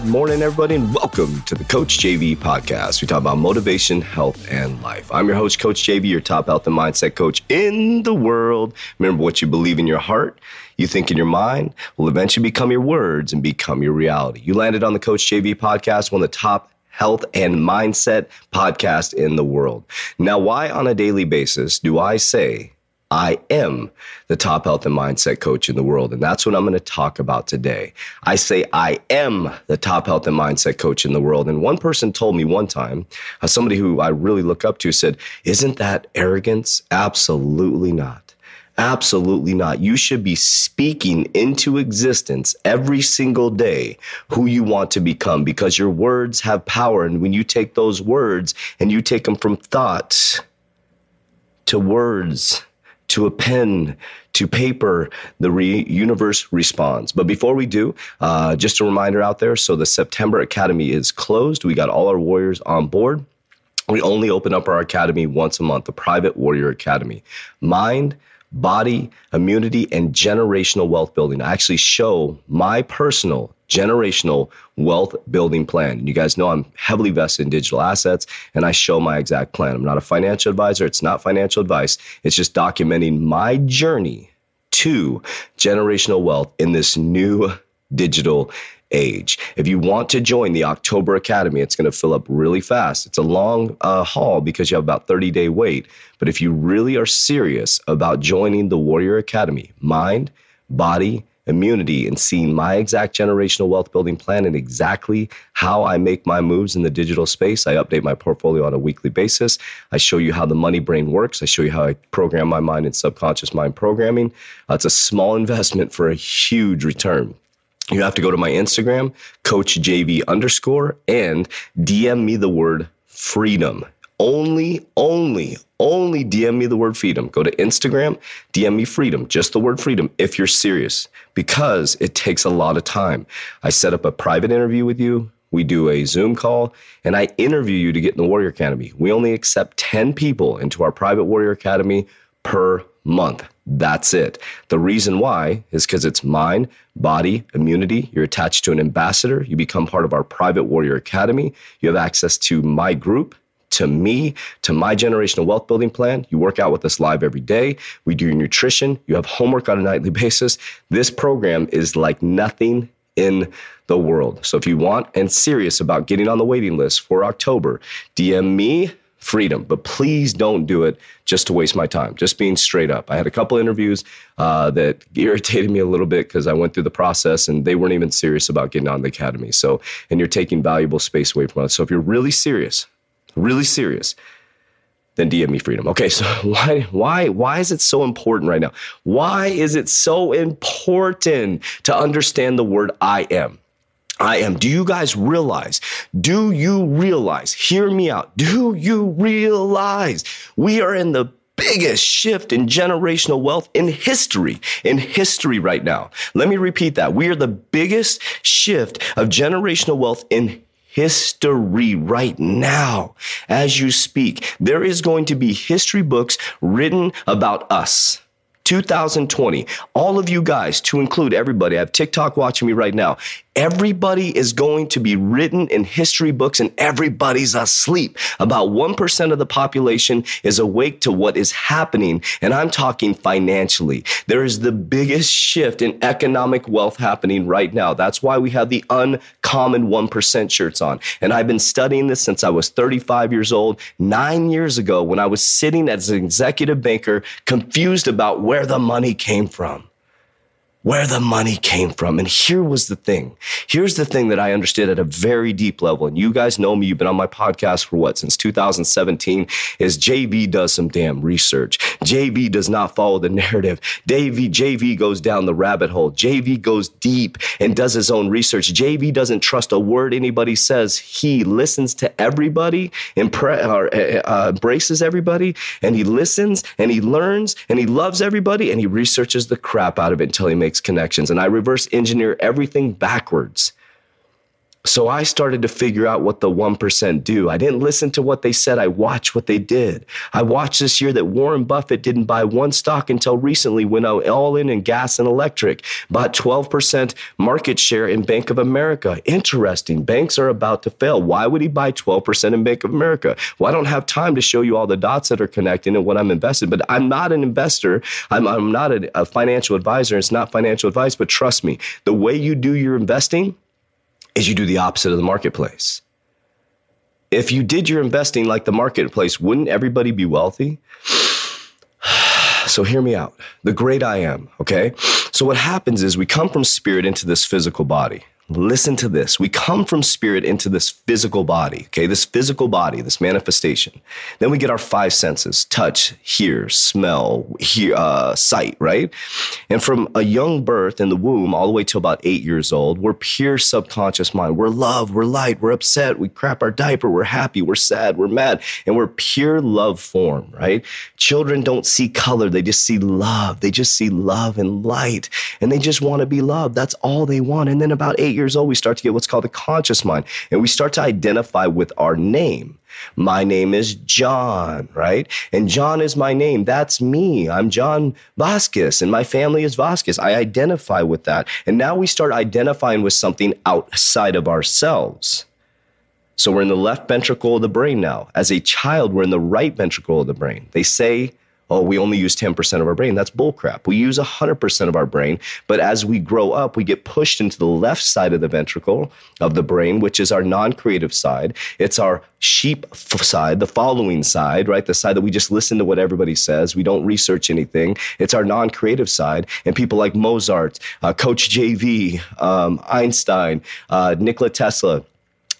morning, everybody, and welcome to the Coach JV podcast. We talk about motivation, health, and life. I'm your host, Coach JV, your top health and mindset coach in the world. Remember, what you believe in your heart, you think in your mind, will eventually become your words and become your reality. You landed on the Coach JV podcast, one of the top health and mindset podcast in the world. Now, why on a daily basis do I say I am the top health and mindset coach in the world. And that's what I'm going to talk about today. I say I am the top health and mindset coach in the world. And one person told me one time, uh, somebody who I really look up to said, Isn't that arrogance? Absolutely not. Absolutely not. You should be speaking into existence every single day who you want to become because your words have power. And when you take those words and you take them from thoughts to words, to a pen, to paper, the re- universe responds. But before we do, uh, just a reminder out there so the September Academy is closed. We got all our warriors on board. We only open up our academy once a month, the Private Warrior Academy. Mind, body, immunity, and generational wealth building. I actually show my personal generational wealth building plan. You guys know I'm heavily vested in digital assets and I show my exact plan. I'm not a financial advisor. It's not financial advice. It's just documenting my journey to generational wealth in this new digital age. If you want to join the October Academy, it's going to fill up really fast. It's a long uh, haul because you have about 30 day wait. But if you really are serious about joining the Warrior Academy, mind, body, immunity and seeing my exact generational wealth building plan and exactly how I make my moves in the digital space. I update my portfolio on a weekly basis. I show you how the money brain works. I show you how I program my mind in subconscious mind programming. Uh, it's a small investment for a huge return. You have to go to my Instagram, Coach JV underscore, and DM me the word freedom only, only, only DM me the word freedom. Go to Instagram, DM me freedom, just the word freedom if you're serious, because it takes a lot of time. I set up a private interview with you. We do a Zoom call and I interview you to get in the Warrior Academy. We only accept 10 people into our private Warrior Academy per month. That's it. The reason why is because it's mind, body, immunity. You're attached to an ambassador. You become part of our private Warrior Academy. You have access to my group to me, to my generational wealth building plan. You work out with us live every day. We do your nutrition. You have homework on a nightly basis. This program is like nothing in the world. So if you want and serious about getting on the waiting list for October, DM me freedom. But please don't do it just to waste my time. Just being straight up. I had a couple interviews uh, that irritated me a little bit because I went through the process and they weren't even serious about getting on the academy. So, and you're taking valuable space away from us. So if you're really serious, really serious, then DM me freedom. Okay, so why why why is it so important right now? Why is it so important to understand the word I am? I am. Do you guys realize? Do you realize? Hear me out. Do you realize we are in the biggest shift in generational wealth in history, in history right now. Let me repeat that. We are the biggest shift of generational wealth in history right now as you speak. There is going to be history books written about us. 2020, all of you guys, to include everybody, I have TikTok watching me right now. Everybody is going to be written in history books and everybody's asleep. About 1% of the population is awake to what is happening. And I'm talking financially. There is the biggest shift in economic wealth happening right now. That's why we have the uncommon 1% shirts on. And I've been studying this since I was 35 years old, nine years ago when I was sitting as an executive banker, confused about where the money came from. Where the money came from. And here was the thing. Here's the thing that I understood at a very deep level. And you guys know me. You've been on my podcast for what? Since 2017 is JV does some damn research. JV does not follow the narrative. JV, JV goes down the rabbit hole. JV goes deep and does his own research. JV doesn't trust a word anybody says. He listens to everybody, impre- or, uh, uh, embraces everybody, and he listens and he learns and he loves everybody and he researches the crap out of it until he makes makes connections. And I reverse engineer everything backwards. So I started to figure out what the 1% do. I didn't listen to what they said. I watched what they did. I watched this year that Warren Buffett didn't buy one stock until recently out all in in gas and electric, bought 12% market share in Bank of America. Interesting. Banks are about to fail. Why would he buy 12% in Bank of America? Well, I don't have time to show you all the dots that are connecting and what I'm invested, but I'm not an investor. I'm, I'm not a, a financial advisor. It's not financial advice, but trust me, the way you do your investing, is you do the opposite of the marketplace. If you did your investing like the marketplace, wouldn't everybody be wealthy? so hear me out. The great I am, okay? So what happens is we come from spirit into this physical body. Listen to this. We come from spirit into this physical body, okay? This physical body, this manifestation. Then we get our five senses touch, hear, smell, hear, uh, sight, right? And from a young birth in the womb all the way to about eight years old, we're pure subconscious mind. We're love, we're light, we're upset, we crap our diaper, we're happy, we're sad, we're mad, and we're pure love form, right? Children don't see color, they just see love. They just see love and light, and they just want to be loved. That's all they want. And then about eight years years old, we start to get what's called the conscious mind. And we start to identify with our name. My name is John, right? And John is my name. That's me. I'm John Vasquez, and my family is Vasquez. I identify with that. And now we start identifying with something outside of ourselves. So we're in the left ventricle of the brain now. As a child, we're in the right ventricle of the brain. They say oh, we only use 10% of our brain. That's bullcrap. We use 100% of our brain. But as we grow up, we get pushed into the left side of the ventricle of the brain, which is our non creative side. It's our sheep side, the following side, right? The side that we just listen to what everybody says. We don't research anything. It's our non creative side. And people like Mozart, uh, Coach JV, um, Einstein, uh, Nikola Tesla,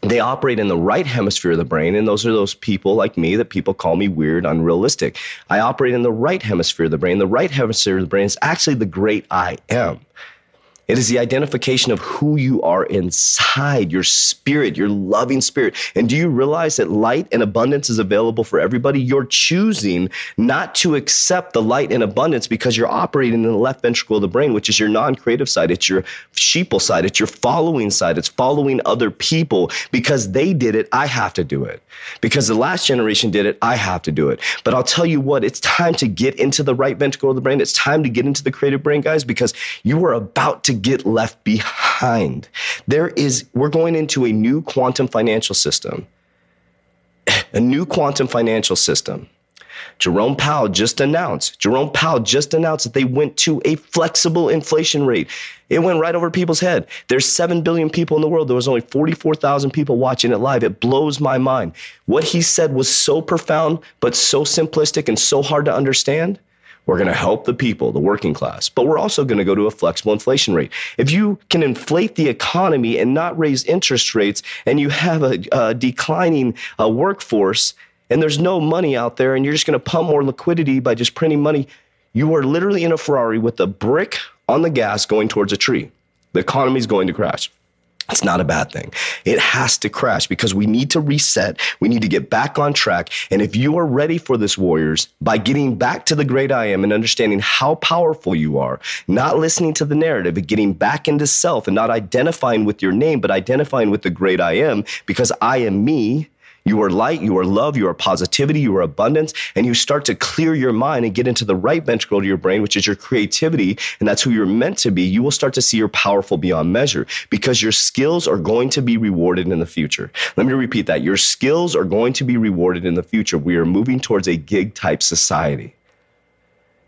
they operate in the right hemisphere of the brain, and those are those people like me that people call me weird, unrealistic. I operate in the right hemisphere of the brain. The right hemisphere of the brain is actually the great I am. It is the identification of who you are inside, your spirit, your loving spirit. And do you realize that light and abundance is available for everybody? You're choosing not to accept the light and abundance because you're operating in the left ventricle of the brain, which is your non creative side. It's your sheeple side. It's your following side. It's following other people because they did it. I have to do it. Because the last generation did it. I have to do it. But I'll tell you what, it's time to get into the right ventricle of the brain. It's time to get into the creative brain, guys, because you are about to to get left behind. There is, we're going into a new quantum financial system. A new quantum financial system. Jerome Powell just announced, Jerome Powell just announced that they went to a flexible inflation rate. It went right over people's head. There's 7 billion people in the world. There was only 44,000 people watching it live. It blows my mind. What he said was so profound, but so simplistic and so hard to understand. We're going to help the people, the working class, but we're also going to go to a flexible inflation rate. If you can inflate the economy and not raise interest rates, and you have a, a declining uh, workforce, and there's no money out there, and you're just going to pump more liquidity by just printing money, you are literally in a Ferrari with a brick on the gas going towards a tree. The economy is going to crash. It's not a bad thing. It has to crash because we need to reset. We need to get back on track. And if you are ready for this, Warriors, by getting back to the great I am and understanding how powerful you are, not listening to the narrative, but getting back into self and not identifying with your name, but identifying with the great I am because I am me you are light, you are love, you are positivity, you are abundance, and you start to clear your mind and get into the right ventricle of your brain, which is your creativity, and that's who you're meant to be. You will start to see you're powerful beyond measure because your skills are going to be rewarded in the future. Let me repeat that. Your skills are going to be rewarded in the future. We are moving towards a gig type society.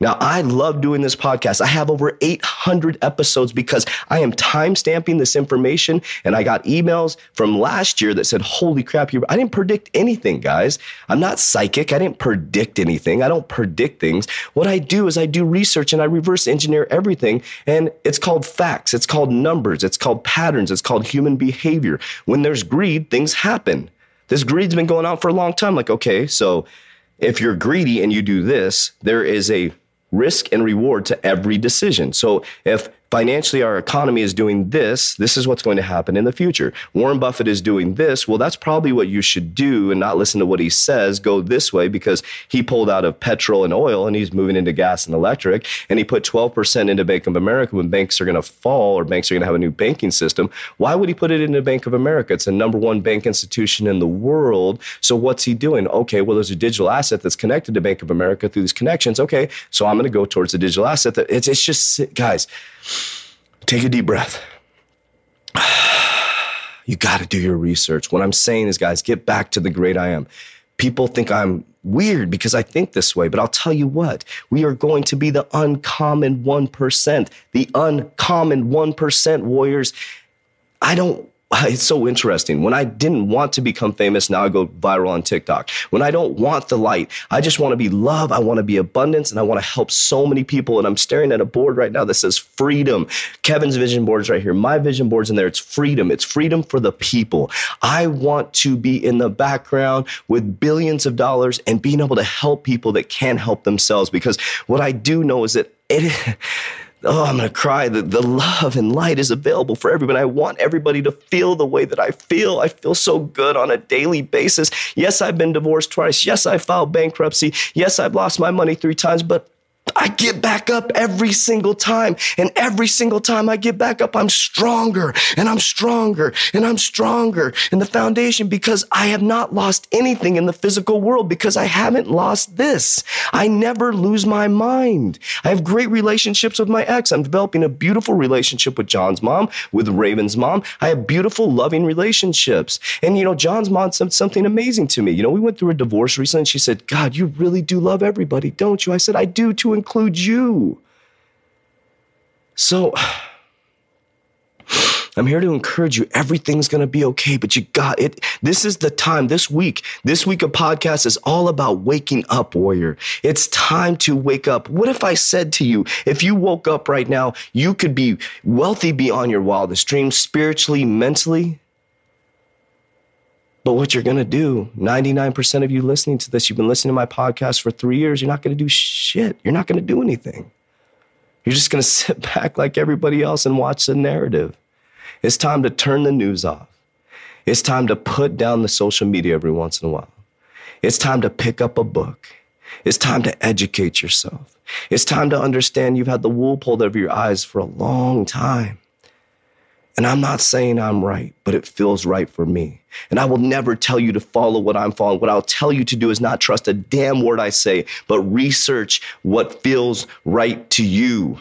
Now, I love doing this podcast. I have over 800 episodes because I am time stamping this information. And I got emails from last year that said, Holy crap, you, I didn't predict anything, guys. I'm not psychic. I didn't predict anything. I don't predict things. What I do is I do research and I reverse engineer everything. And it's called facts, it's called numbers, it's called patterns, it's called human behavior. When there's greed, things happen. This greed's been going on for a long time. Like, okay, so if you're greedy and you do this, there is a risk and reward to every decision. So if financially our economy is doing this, this is what's going to happen in the future. Warren Buffett is doing this. Well, that's probably what you should do and not listen to what he says. Go this way because he pulled out of petrol and oil and he's moving into gas and electric. And he put 12% into Bank of America when banks are going to fall or banks are going to have a new banking system. Why would he put it into Bank of America? It's the number one bank institution in the world. So what's he doing? Okay, well, there's a digital asset that's connected to Bank of America through these connections. Okay, so I'm going to go towards the digital asset. That it's, it's just, guys, Take a deep breath. You got to do your research. What I'm saying is, guys, get back to the great I am. People think I'm weird because I think this way, but I'll tell you what, we are going to be the uncommon 1%, the uncommon 1% warriors. I don't it's so interesting. When I didn't want to become famous, now I go viral on TikTok. When I don't want the light, I just want to be love. I want to be abundance and I want to help so many people. And I'm staring at a board right now that says freedom. Kevin's vision board is right here. My vision board's in there. It's freedom. It's freedom for the people. I want to be in the background with billions of dollars and being able to help people that can't help themselves. Because what I do know is that it, oh, I'm going to cry. The, the love and light is available for everybody. I want everybody to feel the way that I feel. I feel so good on a daily basis. Yes, I've been divorced twice. Yes, I filed bankruptcy. Yes, I've lost my money three times, but I get back up every single time. And every single time I get back up, I'm stronger and I'm stronger and I'm stronger in the foundation because I have not lost anything in the physical world because I haven't lost this. I never lose my mind. I have great relationships with my ex. I'm developing a beautiful relationship with John's mom, with Raven's mom. I have beautiful, loving relationships. And, you know, John's mom said something amazing to me. You know, we went through a divorce recently and she said, God, you really do love everybody, don't you? I said, I do to include you. So I'm here to encourage you. Everything's going to be okay, but you got it. This is the time this week. This week of podcast is all about waking up, warrior. It's time to wake up. What if I said to you, if you woke up right now, you could be wealthy beyond your wildest dreams, spiritually, mentally? But what you're going to do, 99% of you listening to this, you've been listening to my podcast for three years, you're not going to do shit. You're not going to do anything. You're just going to sit back like everybody else and watch the narrative. It's time to turn the news off. It's time to put down the social media every once in a while. It's time to pick up a book. It's time to educate yourself. It's time to understand you've had the wool pulled over your eyes for a long time. And I'm not saying I'm right, but it feels right for me. And I will never tell you to follow what I'm following. What I'll tell you to do is not trust a damn word I say, but research what feels right to you.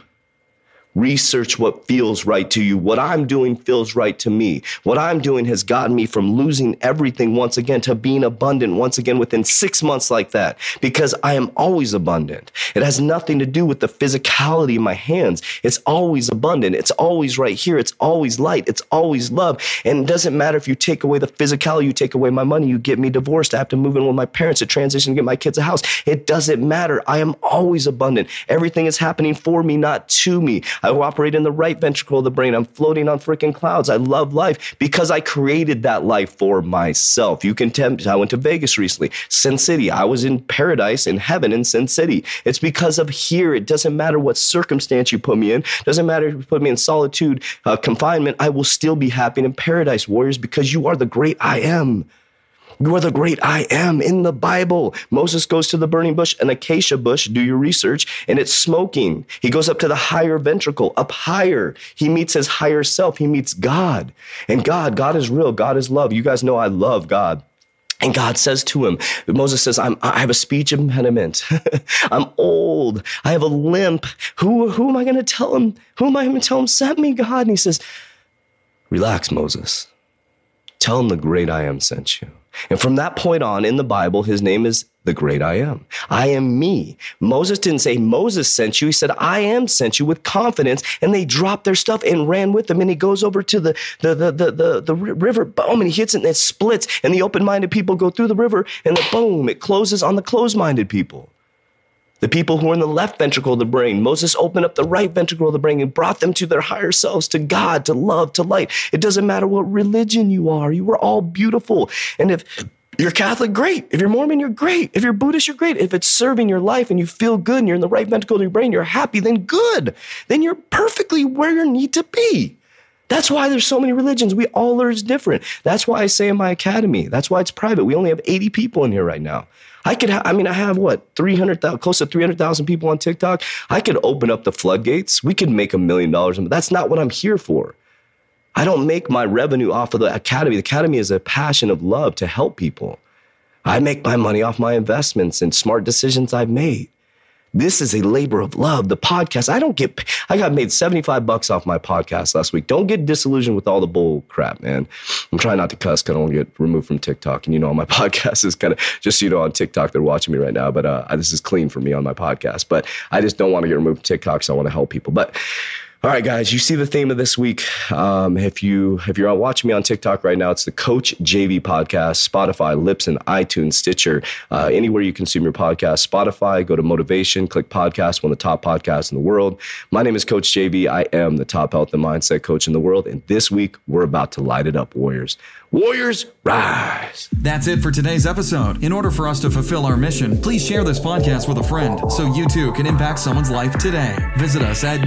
Research what feels right to you. What I'm doing feels right to me. What I'm doing has gotten me from losing everything once again to being abundant once again within six months like that because I am always abundant. It has nothing to do with the physicality of my hands. It's always abundant. It's always right here. It's always light. It's always love. And it doesn't matter if you take away the physicality, you take away my money, you get me divorced. I have to move in with my parents to transition to get my kids a house. It doesn't matter. I am always abundant. Everything is happening for me, not to me. I operate in the right ventricle of the brain. I'm floating on freaking clouds. I love life because I created that life for myself. You can tell I went to Vegas recently, Sin City. I was in paradise in heaven in Sin City. It's because of here. It doesn't matter what circumstance you put me in. It doesn't matter if you put me in solitude, uh, confinement. I will still be happy in paradise, warriors, because you are the great I am. You are the great I am in the Bible. Moses goes to the burning bush, an acacia bush, do your research, and it's smoking. He goes up to the higher ventricle, up higher. He meets his higher self. He meets God. And God, God is real. God is love. You guys know I love God. And God says to him, Moses says, i have a speech impediment. I'm old. I have a limp. Who, who am I going to tell him? Who am I going to tell him sent me, God? And he says, Relax, Moses. Tell him the great I am sent you. And from that point on in the Bible, his name is the great I am. I am me. Moses didn't say Moses sent you. He said, I am sent you with confidence. And they dropped their stuff and ran with them. And he goes over to the, the, the, the, the, the river, boom, and he hits it and it splits. And the open minded people go through the river and the boom, it closes on the closed minded people. The people who are in the left ventricle of the brain, Moses opened up the right ventricle of the brain and brought them to their higher selves, to God, to love, to light. It doesn't matter what religion you are, you are all beautiful. And if you're Catholic, great. If you're Mormon, you're great. If you're Buddhist, you're great. If it's serving your life and you feel good and you're in the right ventricle of your brain, you're happy, then good. Then you're perfectly where you need to be. That's why there's so many religions. We all are different. That's why I say in my academy, that's why it's private. We only have 80 people in here right now. I could, ha- I mean, I have what, 300,000, close to 300,000 people on TikTok. I could open up the floodgates. We could make a million dollars. But that's not what I'm here for. I don't make my revenue off of the academy. The academy is a passion of love to help people. I make my money off my investments and smart decisions I've made. This is a labor of love. The podcast, I don't get, I got made 75 bucks off my podcast last week. Don't get disillusioned with all the bull crap, man. I'm trying not to cuss because I don't want to get removed from TikTok. And you know, my podcast is kind of just, you know, on TikTok, they're watching me right now, but uh, this is clean for me on my podcast. But I just don't want to get removed from TikTok, so I want to help people. But all right, guys, you see the theme of this week. Um, if you if you're out watching me on TikTok right now, it's the Coach JV podcast, Spotify, Lips, and iTunes, Stitcher, uh, anywhere you consume your podcast. Spotify, go to Motivation, click podcast, one of the top podcasts in the world. My name is Coach JV. I am the top health and mindset coach in the world, and this week we're about to light it up, Warriors. Warriors, rise. That's it for today's episode. In order for us to fulfill our mission, please share this podcast with a friend so you too can impact someone's life today. Visit us at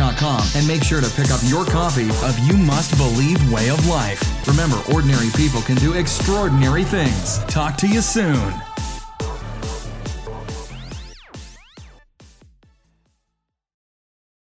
and make sure to pick up your copy of You Must Believe Way of Life. Remember, ordinary people can do extraordinary things. Talk to you soon.